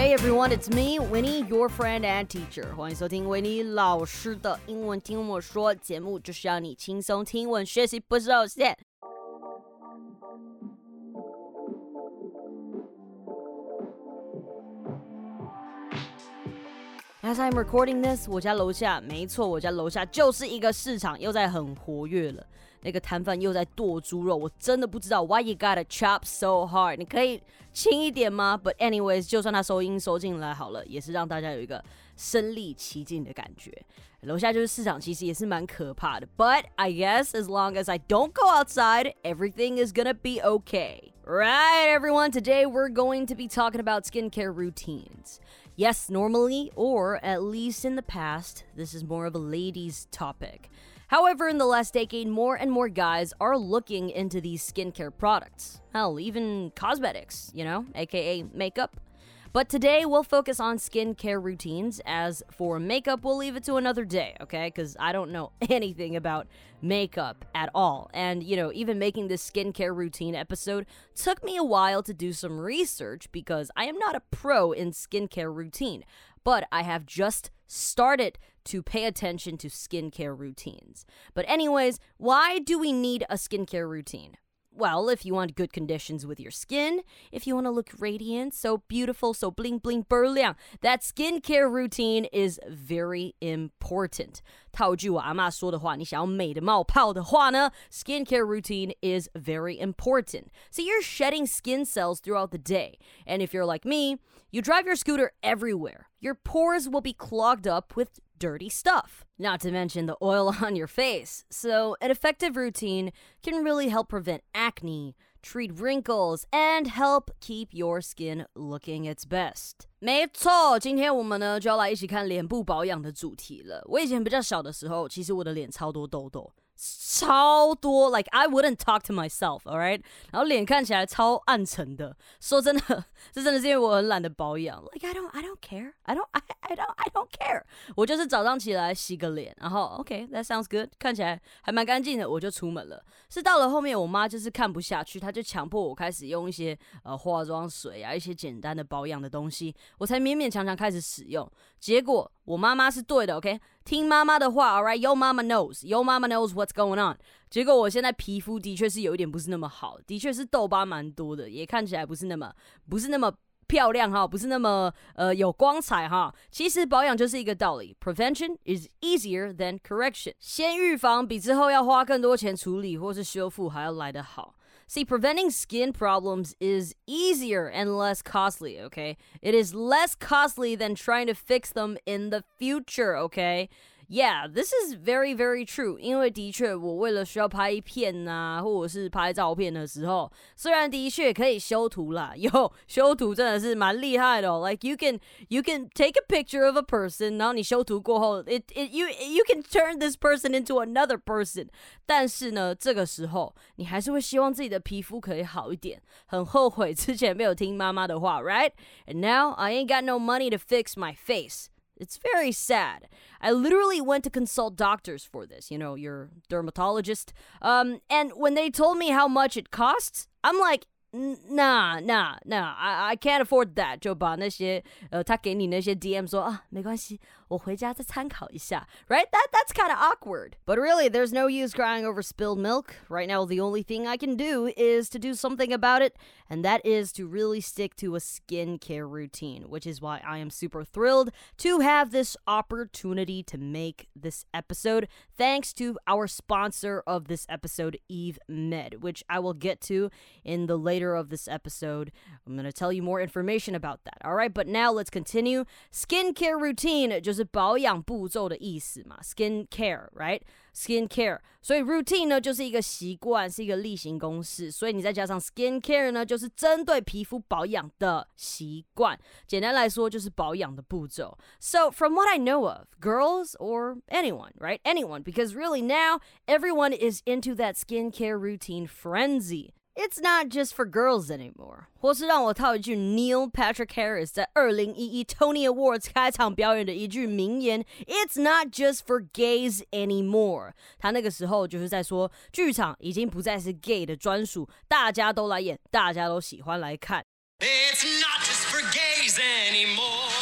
Hey everyone, it's me, Winnie, your friend and teacher. 欢迎收听维尼老师的英文听我说节目，就是要你轻松听闻学习不受限。As I'm recording this，我家楼下，没错，我家楼下就是一个市场，又在很活跃了。 那个摊贩又在剁猪肉，我真的不知道 why you gotta chop so hard。你可以轻一点吗？But anyways，就算他收音收进来好了，也是让大家有一个身临其境的感觉。楼下就是市场，其实也是蛮可怕的。But I guess as long as I don't go outside, everything is gonna be okay. Right, everyone. Today we're going to be talking about skincare routines. Yes, normally, or at least in the past, this is more of a ladies' topic. However, in the last decade, more and more guys are looking into these skincare products. Hell, even cosmetics, you know, aka makeup. But today we'll focus on skincare routines. As for makeup, we'll leave it to another day, okay? Because I don't know anything about makeup at all. And, you know, even making this skincare routine episode took me a while to do some research because I am not a pro in skincare routine But I have just started to pay attention to skincare routines. But, anyways, why do we need a skincare routine? Well, if you want good conditions with your skin, if you want to look radiant, so beautiful, so bling bling 倍亮, that skincare routine is very important. 套句我阿妈说的话，你想要美的冒泡的话呢，skincare routine is very important. So you're shedding skin cells throughout the day. And if you're like me, you drive your scooter everywhere. Your pores will be clogged up with dirty stuff, not to mention the oil on your face. So, an effective routine can really help prevent acne, treat wrinkles, and help keep your skin looking its best. 没错，今天我们呢就要来一起看脸部保养的主题了。我以前比较小的时候，其实我的脸超多痘痘。 超多，like I wouldn't talk to myself，all right，然后脸看起来超暗沉的。说真的，这真的是因为我很懒得保养。Like I don't, I don't care, I don't, I, I don't, I don't care。我就是早上起来洗个脸，然后 OK，that sounds good，看起来还蛮干净的，我就出门了。是到了后面，我妈就是看不下去，她就强迫我开始用一些呃化妆水啊，一些简单的保养的东西，我才勉勉强强开始使用。结果我妈妈是对的，OK。听妈妈的话，All right，Your mama knows，Your mama knows what's going on。结果我现在皮肤的确是有一点不是那么好，的确是痘疤蛮多的，也看起来不是那么不是那么漂亮哈，不是那么呃有光彩哈。其实保养就是一个道理，Prevention is easier than correction。先预防比之后要花更多钱处理或是修复还要来得好。See, preventing skin problems is easier and less costly, okay? It is less costly than trying to fix them in the future, okay? Yeah, this is very very true. 因为的确，我为了需要拍片呐，或者是拍照片的时候，虽然的确可以修图啦，有修图真的是蛮厉害的。Like you can you can take a picture of a person，然后你修图过后，it it you you can turn this person into another person。但是呢，这个时候你还是会希望自己的皮肤可以好一点。很后悔之前没有听妈妈的话，right？And now I ain't got no money to fix my face. It's very sad. I literally went to consult doctors for this, you know, your dermatologist. Um, and when they told me how much it costs, I'm like, nah nah nah I I can't afford that，就把那些呃他给你那些 DM 说啊没关系， Right? That that's kind of awkward. But really, there's no use crying over spilled milk. Right now, the only thing I can do is to do something about it, and that is to really stick to a skincare routine, which is why I am super thrilled to have this opportunity to make this episode. Thanks to our sponsor of this episode, Evemed, which I will get to in the later of this episode. I'm going to tell you more information about that. All right, but now let's continue. Skincare routine, Joseph 就是保养步骤的意思嘛，skincare right skincare，所以 routine 呢就是一个习惯，是一个例行公事，所以你再加上 skincare 呢，就是针对皮肤保养的习惯。简单来说就是保养的步骤。So from what I know of, girls or anyone, right? Anyone, because really now everyone is into that skincare routine frenzy. It's not just for girls anymore。或是让我套一句 Neil Patrick Harris 在二零一一 Tony Awards 开场表演的一句名言：“It's not just for gays anymore。”他那个时候就是在说，剧场已经不再是 gay 的专属，大家都来演，大家都喜欢来看。 It's not just for gays anymore.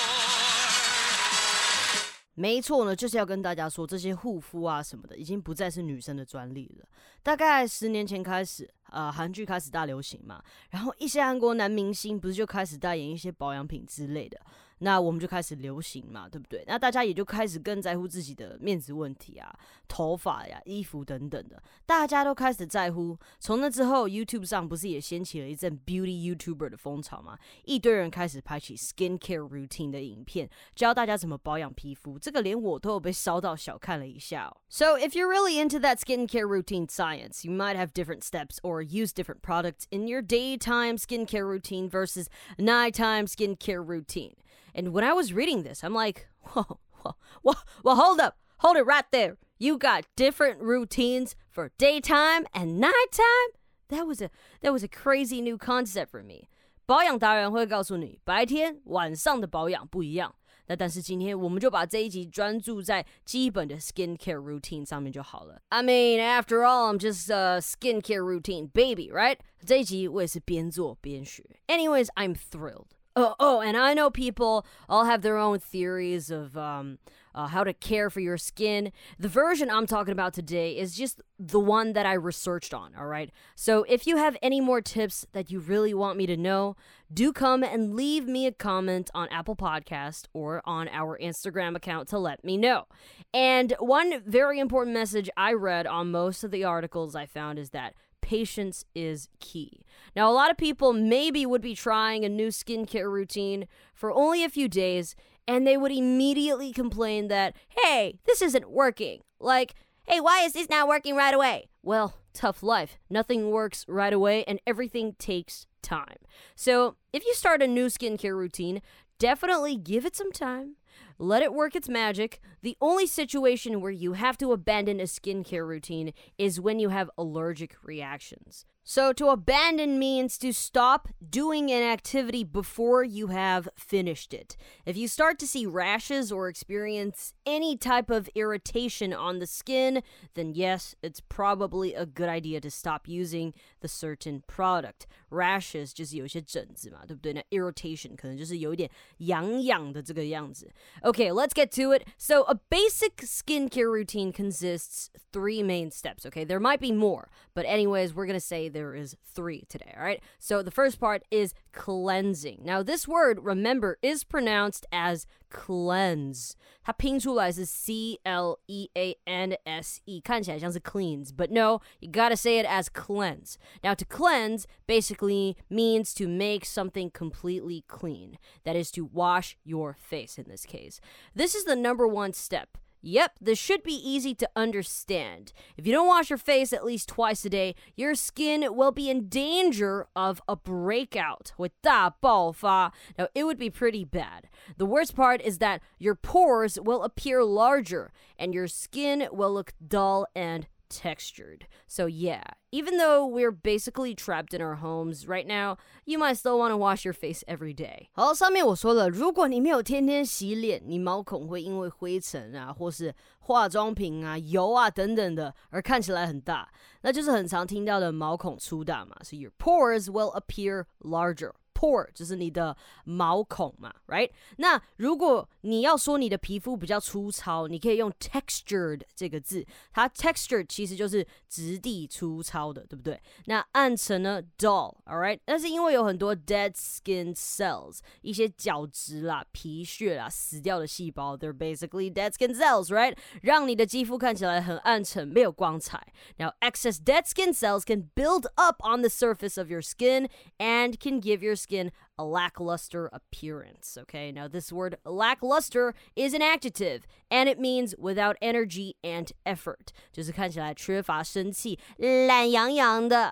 没错呢，就是要跟大家说，这些护肤啊什么的，已经不再是女生的专利了。大概十年前开始，呃，韩剧开始大流行嘛，然后一些韩国男明星不是就开始代言一些保养品之类的。那我们就开始流行嘛，对不对？那大家也就开始更在乎自己的面子问题啊、头发呀、衣服等等的，大家都开始在乎。从那之后，YouTube 上不是也掀起了一阵 Beauty YouTuber 的风潮吗？一堆人开始拍起 Skincare Routine 的影片，教大家怎么保养皮肤。这个连我都有被烧到小看了一下。哦。So if you're really into that skincare routine science, you might have different steps or use different products in your daytime skincare routine versus nighttime skincare routine. And when I was reading this, I'm like, whoa, whoa, whoa, well, hold up, hold it right there. You got different routines for daytime and nighttime. That was a that was a crazy new concept for me. 保养达人会告诉你，白天晚上的保养不一样。那但是今天我们就把这一集专注在基本的 skincare routine 上面就好了。I mean, after all, I'm just a skincare routine baby, right? 这一集我也是边做边学。Anyways, I'm thrilled. Oh, oh, and I know people all have their own theories of um, uh, how to care for your skin. The version I'm talking about today is just the one that I researched on, all right? So if you have any more tips that you really want me to know, do come and leave me a comment on Apple Podcast or on our Instagram account to let me know. And one very important message I read on most of the articles I found is that patience is key. Now, a lot of people maybe would be trying a new skincare routine for only a few days and they would immediately complain that, hey, this isn't working. Like, hey, why is this not working right away? Well, tough life. Nothing works right away and everything takes time. So, if you start a new skincare routine, definitely give it some time. Let it work its magic. The only situation where you have to abandon a skincare routine is when you have allergic reactions. So, to abandon means to stop doing an activity before you have finished it. If you start to see rashes or experience any type of irritation on the skin, then yes, it's probably a good idea to stop using the certain product Rashes 就是有一些疹子嘛，对不对？那 irritation 可能就是有一点痒痒的这个样子。Okay, let's get to it. So, a basic skincare routine consists three main steps. Okay, there might be more, but anyways, we're gonna say there is three today, all right? So the first part is cleansing. Now, this word, remember, is pronounced as cleanse. 它拼出来是 C L E A N S E，看起来像是 cleans, but no, you gotta say it as cleanse. Now, to cleanse basically basically means to make something completely clean. That is to wash your face in this case. This is the number one step. Yep, this should be easy to understand. If you don't wash your face at least twice a day, your skin will be in danger of a breakout with da bao fa. Now, it would be pretty bad. The worst part is that your pores will appear larger and your skin will look dull and textured. So, yeah, even though we're basically trapped in our homes right now, you might still want to wash your face every day. 好，上面我说了，如果你没有天天洗脸，你毛孔会因为灰尘啊，或是化妆品啊、油啊等等的而看起来很大，那就是很常听到的毛孔粗大嘛。So your pores will appear larger. pore 就是你的毛孔嘛，right？那如果你要说你的皮肤比较粗糙，你可以用 textured 这个字，它 textured 其实就是质地粗糙的，对不对？那暗沉呢，dull，all right？那是因为有很多 dead skin cells，一些角质啦、皮屑啦、死掉的细胞，they're basically dead skin cells，right？让你的肌肤看起来很暗沉，没有光彩。Now excess dead skin cells can build up on the surface of your skin and can give your skin skin a lackluster appearance. Okay, now this word lackluster is an adjective and it means without energy and effort.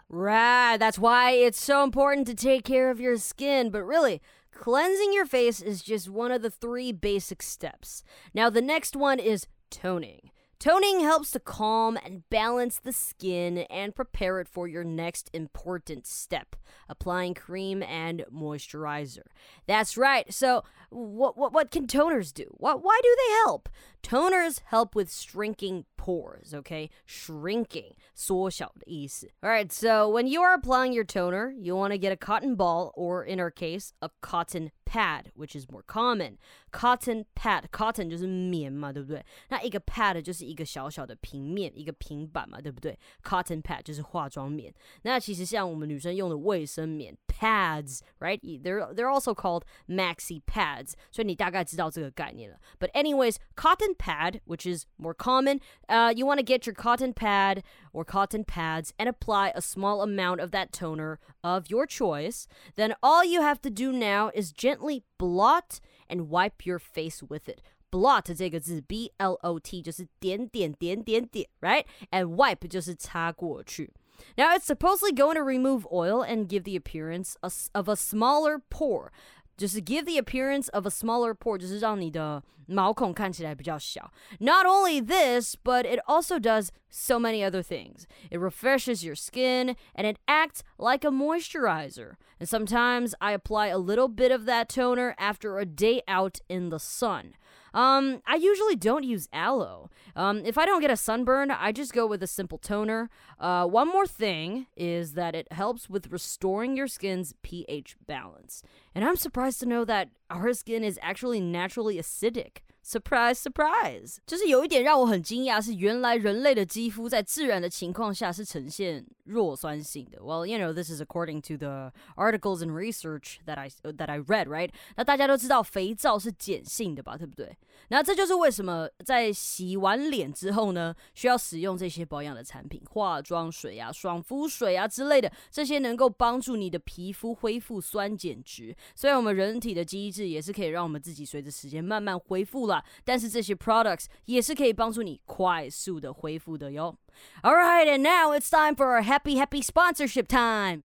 Right, that's why it's so important to take care of your skin, but really, cleansing your face is just one of the three basic steps. Now, the next one is toning. Toning helps to calm and balance the skin and prepare it for your next important step, applying cream and moisturizer. That's right. So, what what what can toners do? What why do they help? Toners help with shrinking pores, okay? Shrinking, 缩小的意思. All right, so when you are applying your toner, you want to get a cotton ball or in our case, a cotton pad, which is more common. Cotton pad, cotton 就是棉嘛，对不对？那一个 pad 就是一个小小的平面，一个平板嘛，对不对？Cotton pad 就是化妆棉。那其实像我们女生用的卫生棉 pads, right? They're they're also called maxi pads. 所以你大概知道这个概念了。But anyways, cotton pad, which is more common, uh, you want to get your cotton pad or cotton pads and apply a small amount of that toner of your choice. Then all you have to do now is gently blot and wipe your face with it. Blot 这个字，b l o t 就是点点点点点，right？And wipe 就是擦过去。Now it's supposedly going to remove oil and give the appearance of a smaller pore. 就是 give the appearance of a smaller pore，就是让你的毛孔看起来比较小。Not only this, but it also does so many other things. It refreshes your skin and it acts like a moisturizer. And sometimes I apply a little bit of that toner after a day out in the sun. Um, I usually don't use aloe. Um, if I don't get a sunburn, I just go with a simple toner. Uh, one more thing is that it helps with restoring your skin's pH balance. And I'm surprised to know that our skin is actually naturally acidic. Surprise, surprise！就是有一点让我很惊讶，是原来人类的肌肤在自然的情况下是呈现 弱酸性的。Well, you know, this is according to the articles and research that I that I read, right? 那大家都知道肥皂是碱性的吧，对不对？那这就是为什么在洗完脸之后呢，需要使用这些保养的产品，化妆水啊、爽肤水啊之类的，这些能够帮助你的皮肤恢复酸碱值。虽然我们人体的机制也是可以让我们自己随着时间慢慢恢复了。但是这些 products 也是可以帮助你快速的恢复的哟。All right, and now it's time for our happy happy sponsorship time.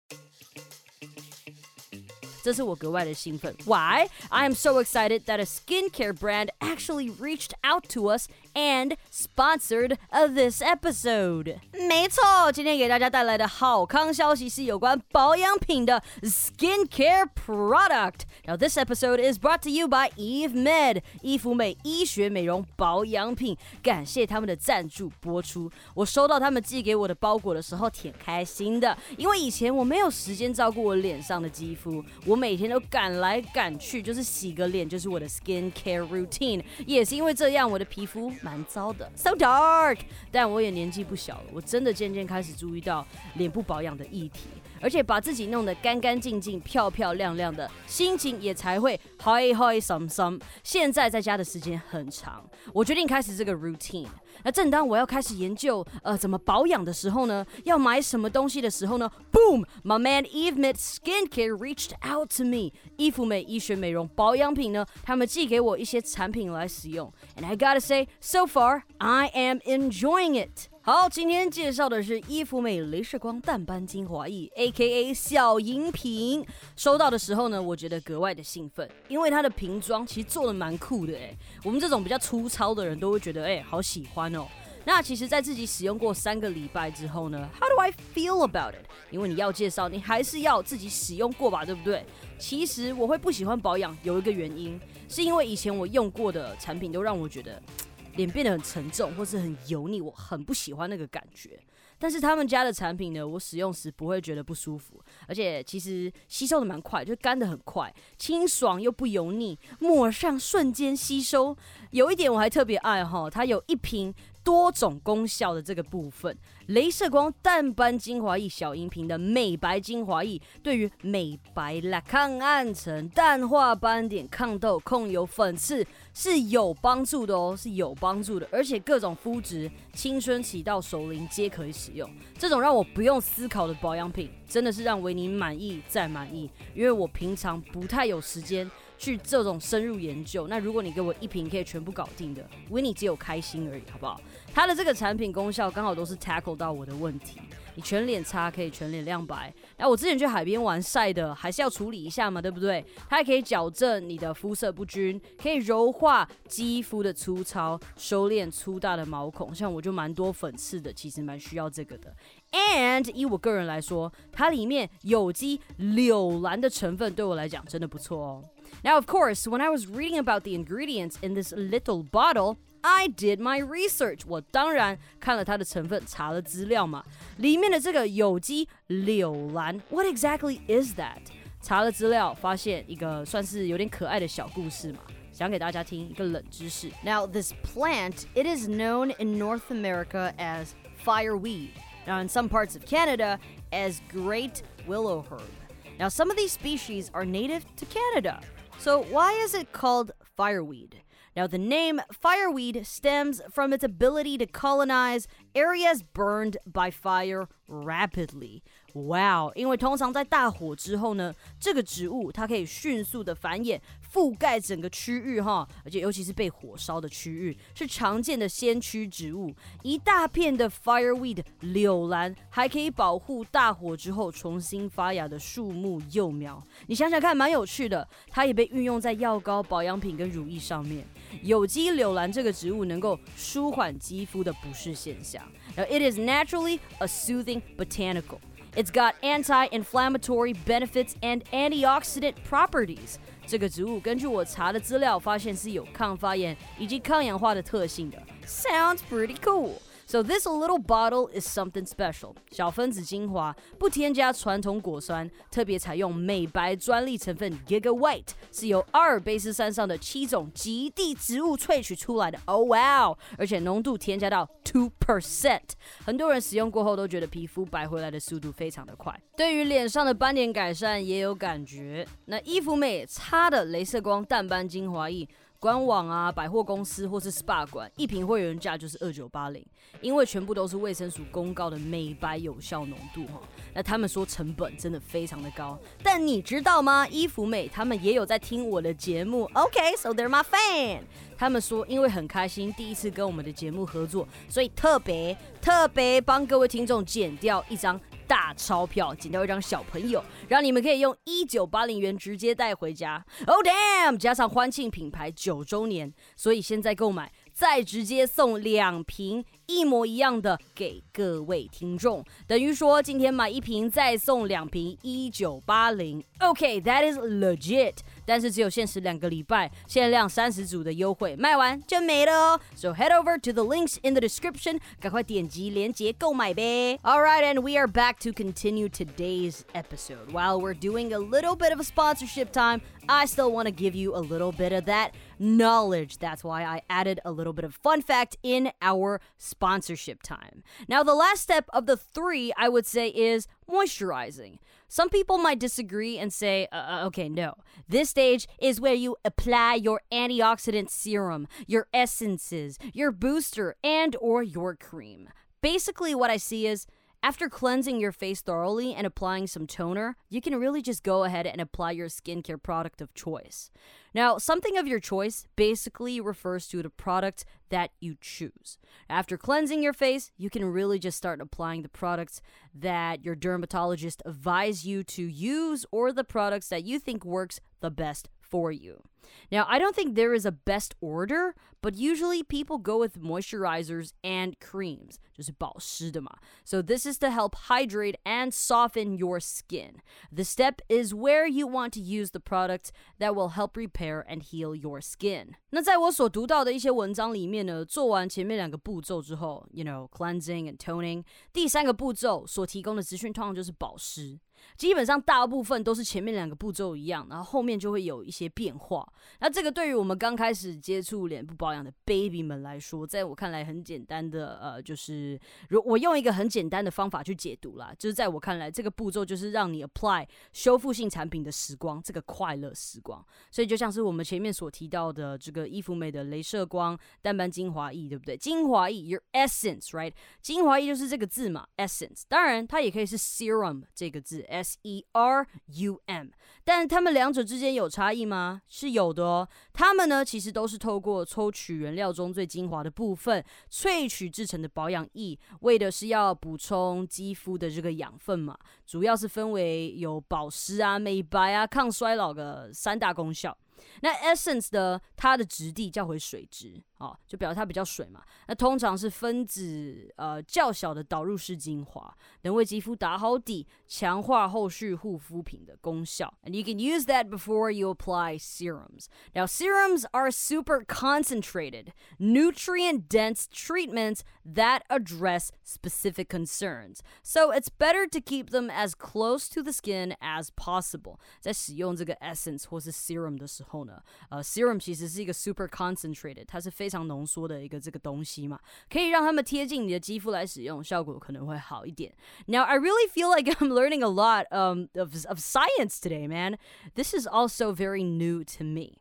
这是我格外的兴奋。Why? I am so excited that a skincare brand actually reached out to us and sponsored of this episode。没错，今天给大家带来的好康消息是有关保养品的 skincare product。Now this episode is brought to you by Eve Med 伊芙美医学美容保养品，感谢他们的赞助播出。我收到他们寄给我的包裹的时候挺开心的，因为以前我没有时间照顾我脸上的肌肤，我每天都赶来赶去，就是洗个脸就是我的 skincare routine。也是因为这样，我的皮肤。蛮糟的，so dark。但我也年纪不小了，我真的渐渐开始注意到脸部保养的议题，而且把自己弄得干干净净、漂漂亮亮的，心情也才会 high high some some。现在在家的时间很长，我决定开始这个 routine。那正当我要开始研究呃怎么保养的时候呢，要买什么东西的时候呢，Boom，my man Eve Med Skincare reached out to me。伊芙美医学美容保养品呢，他们寄给我一些产品来使用，and I gotta say，so far I am enjoying it。好，今天介绍的是伊芙美镭射光淡斑精华液，A.K.A 小饮品。收到的时候呢，我觉得格外的兴奋，因为它的瓶装其实做的蛮酷的诶。我们这种比较粗糙的人都会觉得诶，好喜欢哦。那其实，在自己使用过三个礼拜之后呢，How do I feel about it？因为你要介绍，你还是要自己使用过吧，对不对？其实我会不喜欢保养，有一个原因，是因为以前我用过的产品都让我觉得。脸变得很沉重，或是很油腻，我很不喜欢那个感觉。但是他们家的产品呢，我使用时不会觉得不舒服，而且其实吸收的蛮快，就干的很快，清爽又不油腻，抹上瞬间吸收。有一点我还特别爱哈，它有一瓶。多种功效的这个部分，镭射光淡斑精华液小银瓶的美白精华液，对于美白、啦抗暗沉、淡化斑点、抗痘、控油、粉刺是有帮助的哦，是有帮助的。而且各种肤质、青春期到熟龄皆可以使用。这种让我不用思考的保养品，真的是让维尼满意再满意。因为我平常不太有时间。去这种深入研究，那如果你给我一瓶可以全部搞定的，维尼只有开心而已，好不好？它的这个产品功效刚好都是 tackle 到我的问题。你全脸擦可以全脸亮白。那我之前去海边玩晒的，还是要处理一下嘛，对不对？它还可以矫正你的肤色不均，可以柔化肌肤的粗糙，收敛粗大的毛孔。像我就蛮多粉刺的，其实蛮需要这个的。And 以我个人来说，它里面有机柳兰的成分对我来讲真的不错哦。Now, of course, when I was reading about the ingredients in this little bottle, I did my research. 我当然看了它的成分，查了资料嘛。里面的这个有机柳兰，What exactly is that？查了资料，发现一个算是有点可爱的小故事嘛。讲给大家听一个冷知识。Now, this plant, it is known in North America as fireweed. Now, in some parts of Canada, as great willow herb. Now, some of these species are native to Canada. So, why is it called fireweed? Now, the name fireweed stems from its ability to colonize areas burned by fire rapidly. Wow！因为通常在大火之后呢，这个植物它可以迅速的繁衍，覆盖整个区域哈，而且尤其是被火烧的区域，是常见的先驱植物。一大片的 fireweed 柳兰还可以保护大火之后重新发芽的树木幼苗。你想想看，蛮有趣的。它也被运用在药膏、保养品跟乳液上面。有机柳兰这个植物能够舒缓肌肤的不适现象。Now it is naturally a soothing botanical. It's got anti-inflammatory benefits and antioxidant properties. 这个植物根据我查的资料发现是有抗发炎以及抗氧化的特性的。Sounds pretty cool. So this little bottle is something special。小分子精华不添加传统果酸，特别采用美白专利成分 Giga White，是由阿尔卑斯山上的七种极地植物萃取出来的。Oh wow！而且浓度添加到 two percent。很多人使用过后都觉得皮肤白回来的速度非常的快，对于脸上的斑点改善也有感觉。那伊芙美擦的镭射光淡斑精华液。官网啊，百货公司或是 SPA 馆，一瓶会员价就是二九八零，因为全部都是卫生署公告的美白有效浓度哈。那他们说成本真的非常的高，但你知道吗？衣服美他们也有在听我的节目，OK，so they're my fan。他们说因为很开心第一次跟我们的节目合作，所以特别特别帮各位听众剪掉一张。大钞票，捡到一张小朋友，让你们可以用一九八零元直接带回家。Oh damn！加上欢庆品牌九周年，所以现在购买再直接送两瓶一模一样的给各位听众，等于说今天买一瓶再送两瓶一九八零。OK，that is legit。但是只有限时两个礼拜，限量三十组的优惠，卖完就没了哦。So head over to the links in the description，赶快点击链接购买呗。Alright, and we are back to continue today's episode. While we're doing a little bit of a sponsorship time, I still want to give you a little bit of that knowledge. That's why I added a little bit of fun fact in our sponsorship time. Now, the last step of the three, I would say, is moisturizing. Some people might disagree and say, uh, uh, okay, no. This stage is where you apply your antioxidant serum, your essences, your booster, and or your cream. Basically, what I see is after cleansing your face thoroughly and applying some toner, you can really just go ahead and apply your skincare product of choice. Now, something of your choice basically refers to the product that you choose. After cleansing your face, you can really just start applying the products that your dermatologist advise you to use or the products that you think works the best for you. Now, I don't think there is a best order, but usually people go with moisturizers and creams, So this is to help hydrate and soften your skin. The step is where you want to use the products that will help repair and heal your skin. 那在我所读到的一些文章里面呢，做完前面两个步骤之后，you know cleansing and toning，第三个步骤所提供的资讯通常就是保湿。 基本上大部分都是前面两个步骤一样，然后后面就会有一些变化。那这个对于我们刚开始接触脸部保养的 baby 们来说，在我看来很简单的，呃，就是如我用一个很简单的方法去解读啦，就是在我看来，这个步骤就是让你 apply 修复性产品的时光，这个快乐时光。所以就像是我们前面所提到的这个伊芙美的镭射光淡斑精华液，对不对？精华液，your essence，right？精华液就是这个字嘛，essence。当然它也可以是 serum 这个字。S E R U M。但它们两者之间有差异吗？是有的哦。它们呢，其实都是透过抽取原料中最精华的部分，萃取制成的保养液，为的是要补充肌肤的这个养分嘛。主要是分为有保湿啊、美白啊、抗衰老的三大功效。那 essence 的它的质地叫回水质啊，就表示它比较水嘛。那通常是分子呃较小的导入式精华，能为肌肤打好底，强化后续护肤品的功效。And you can use that before you apply serums. Now serums are super concentrated, nutrient-dense treatments that address specific concerns. So it's better to keep them as close to the skin as possible. 在使用这个 essence 或是 serum 的时候呢，呃，serum 其实是一个 super concentrated，它是非 常浓缩的一个这个东西嘛，可以让它们贴近你的肌肤来使用，效果可能会好一点。Now I really feel like I'm learning a lot um, of of science today, man. This is also very new to me.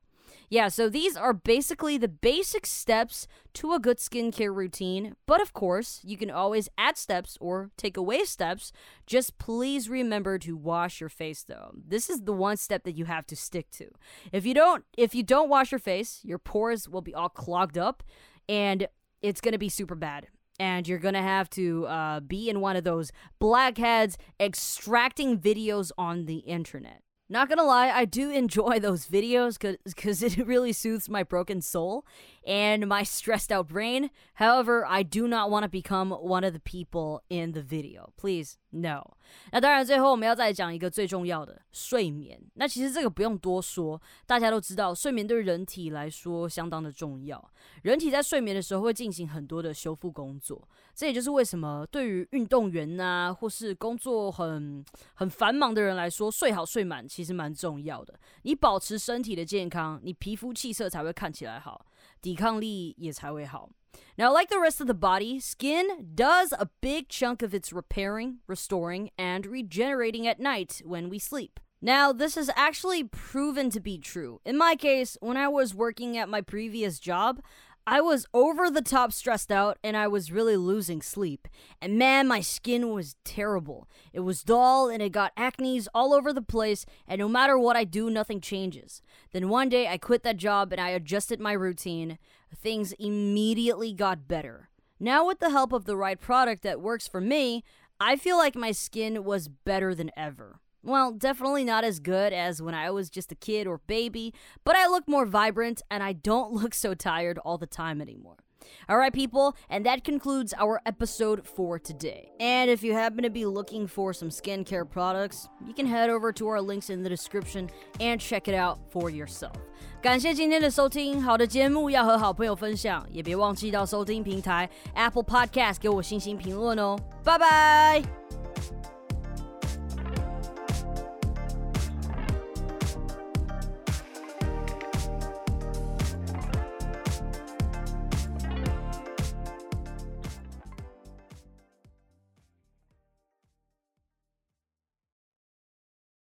Yeah, so these are basically the basic steps to a good skincare routine. But of course, you can always add steps or take away steps. Just please remember to wash your face though. This is the one step that you have to stick to. If you don't if you don't wash your face, your pores will be all clogged up and it's going to be super bad and you're gonna have to uh, be in one of those blackheads extracting videos on the internet. Not gonna lie, I do enjoy those videos because it really soothes my broken soul and my stressed out brain. However, I do not want to become one of the people in the video. Please, no. 那当然，最后我们要再讲一个最重要的睡眠。那其实这个不用多说，大家都知道，睡眠对人体来说相当的重要。人体在睡眠的时候会进行很多的修复工作，这也就是为什么对于运动员呐，或是工作很很繁忙的人来说，睡好睡满其实蛮重要的。你保持身体的健康，你皮肤气色才会看起来好，抵抗力也才会好。Now, like the rest of the body, skin does a big chunk of its repairing, restoring, and regenerating at night when we sleep. Now, this is actually proven to be true. In my case, when I was working at my previous job, I was over the top stressed out and I was really losing sleep. And man, my skin was terrible. It was dull and it got acne's all over the place, and no matter what I do, nothing changes. Then one day I quit that job and I adjusted my routine. Things immediately got better. Now, with the help of the right product that works for me, I feel like my skin was better than ever. Well, definitely not as good as when I was just a kid or baby, but I look more vibrant and I don't look so tired all the time anymore. All right, people, and that concludes our episode for today. And if you happen to be looking for some skincare products, you can head over to our links in the description and check it out for yourself. 感谢今天的收听，好的节目要和好朋友分享，也别忘记到收听平台 Apple Podcast 给我星星评论哦。拜拜。